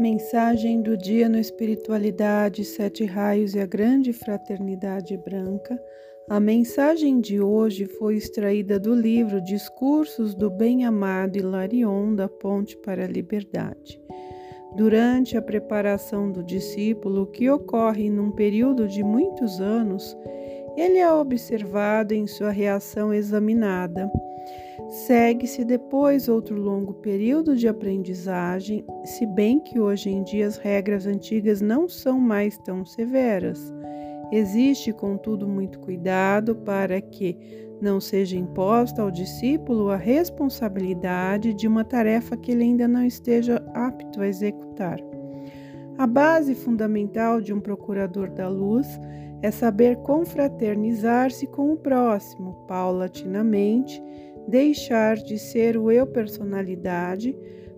Mensagem do dia no Espiritualidade, Sete Raios e a Grande Fraternidade Branca. A mensagem de hoje foi extraída do livro Discursos do Bem-Amado Hilarion da Ponte para a Liberdade. Durante a preparação do discípulo, que ocorre num período de muitos anos, ele é observado em sua reação examinada Segue-se depois outro longo período de aprendizagem, se bem que hoje em dia as regras antigas não são mais tão severas. Existe, contudo, muito cuidado para que não seja imposta ao discípulo a responsabilidade de uma tarefa que ele ainda não esteja apto a executar. A base fundamental de um procurador da luz é saber confraternizar-se com o próximo, paulatinamente deixar de ser o eu personalidade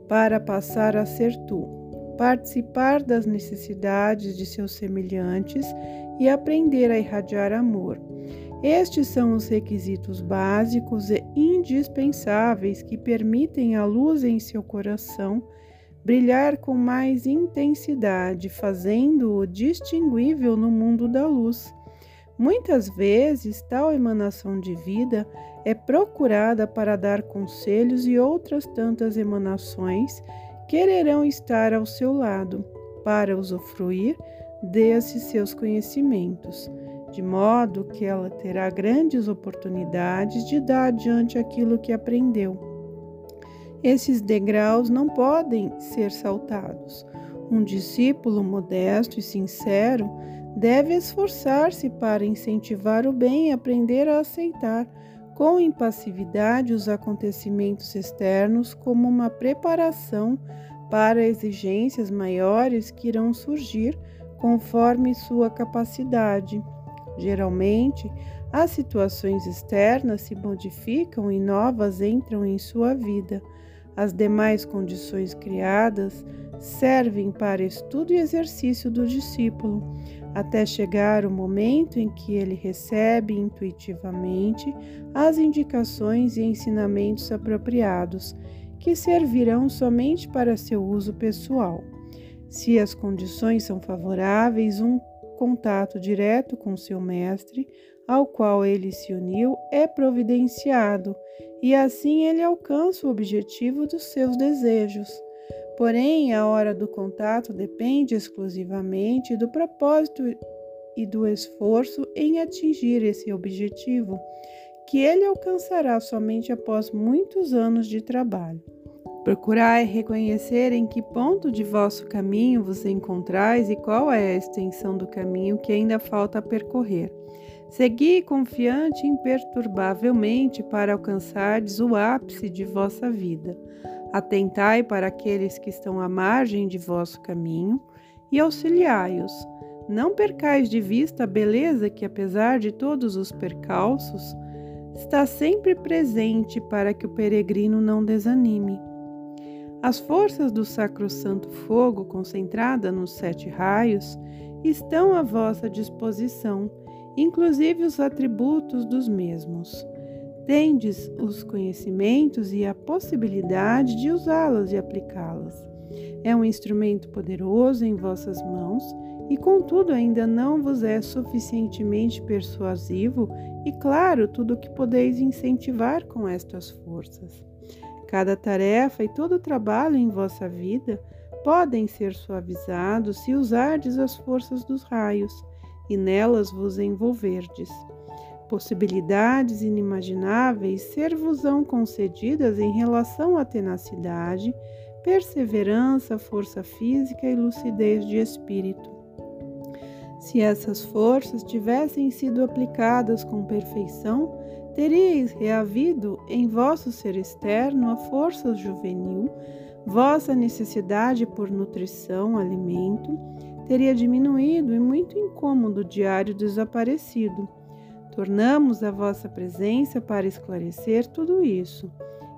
para passar a ser tu, participar das necessidades de seus semelhantes e aprender a irradiar amor. Estes são os requisitos básicos e indispensáveis que permitem a luz em seu coração brilhar com mais intensidade, fazendo-o distinguível no mundo da luz. Muitas vezes, tal emanação de vida é procurada para dar conselhos e outras tantas emanações quererão estar ao seu lado para usufruir desses seus conhecimentos, de modo que ela terá grandes oportunidades de dar adiante aquilo que aprendeu. Esses degraus não podem ser saltados. Um discípulo modesto e sincero deve esforçar-se para incentivar o bem e aprender a aceitar com impassividade os acontecimentos externos como uma preparação para exigências maiores que irão surgir conforme sua capacidade. Geralmente, as situações externas se modificam e novas entram em sua vida. As demais condições criadas servem para estudo e exercício do discípulo até chegar o momento em que ele recebe intuitivamente as indicações e ensinamentos apropriados, que servirão somente para seu uso pessoal. Se as condições são favoráveis, um contato direto com seu mestre, ao qual ele se uniu, é providenciado, e assim ele alcança o objetivo dos seus desejos. Porém, a hora do contato depende exclusivamente do propósito e do esforço em atingir esse objetivo, que ele alcançará somente após muitos anos de trabalho. Procurai reconhecer em que ponto de vosso caminho vos encontrais e qual é a extensão do caminho que ainda falta percorrer. Segui confiante imperturbavelmente para alcançardes o ápice de vossa vida. Atentai para aqueles que estão à margem de vosso caminho e auxiliai-os. Não percais de vista a beleza que, apesar de todos os percalços, está sempre presente para que o peregrino não desanime. As forças do Sacrosanto Fogo, concentrada nos sete raios, estão à vossa disposição, inclusive os atributos dos mesmos. Tendes os conhecimentos e a possibilidade de usá-las e aplicá-las. É um instrumento poderoso em vossas mãos e, contudo, ainda não vos é suficientemente persuasivo e claro tudo o que podeis incentivar com estas forças. Cada tarefa e todo trabalho em vossa vida podem ser suavizados se usardes as forças dos raios e nelas vos envolverdes possibilidades inimagináveis ser-vos-ão concedidas em relação à tenacidade, perseverança, força física e lucidez de espírito. Se essas forças tivessem sido aplicadas com perfeição, teríeis reavido em vosso ser externo a força juvenil, vossa necessidade por nutrição, alimento, teria diminuído e muito incômodo diário desaparecido Tornamos a vossa presença para esclarecer tudo isso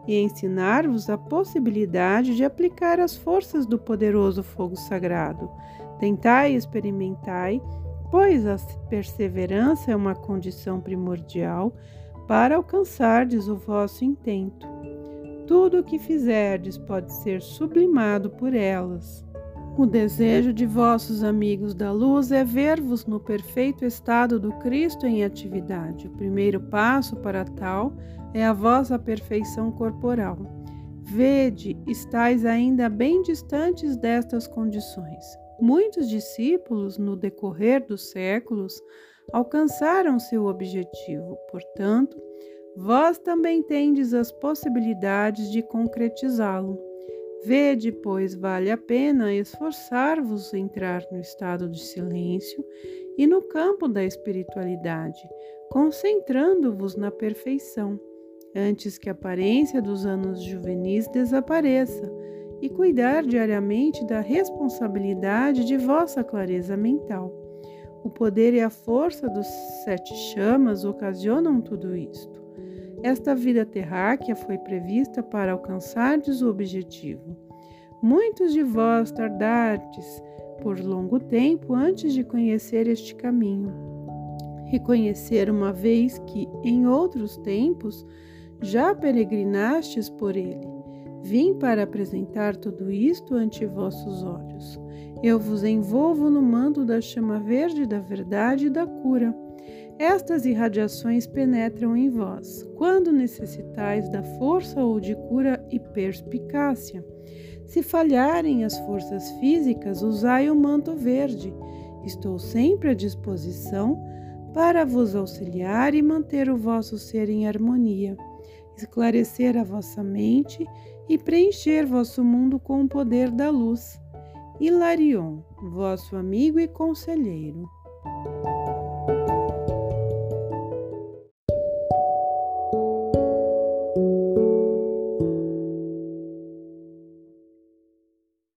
e ensinar-vos a possibilidade de aplicar as forças do poderoso fogo sagrado. Tentai e experimentai, pois a perseverança é uma condição primordial para alcançardes o vosso intento. Tudo o que fizerdes pode ser sublimado por elas. O desejo de vossos amigos da luz é ver-vos no perfeito estado do Cristo em atividade. O primeiro passo para tal é a vossa perfeição corporal. Vede, estáis ainda bem distantes destas condições. Muitos discípulos, no decorrer dos séculos, alcançaram seu objetivo. Portanto, vós também tendes as possibilidades de concretizá-lo. Vede, pois, vale a pena esforçar-vos a entrar no estado de silêncio e no campo da espiritualidade, concentrando-vos na perfeição, antes que a aparência dos anos juvenis desapareça, e cuidar diariamente da responsabilidade de vossa clareza mental. O poder e a força dos sete chamas ocasionam tudo isto. Esta vida terráquea foi prevista para alcançardes o objetivo. Muitos de vós tardastes por longo tempo antes de conhecer este caminho. Reconhecer uma vez que, em outros tempos, já peregrinastes por ele. Vim para apresentar tudo isto ante vossos olhos. Eu vos envolvo no manto da chama verde da verdade e da cura. Estas irradiações penetram em vós, quando necessitais da força ou de cura e perspicácia. Se falharem as forças físicas, usai o manto verde. Estou sempre à disposição para vos auxiliar e manter o vosso ser em harmonia, esclarecer a vossa mente e preencher vosso mundo com o poder da luz. Hilarion, vosso amigo e conselheiro.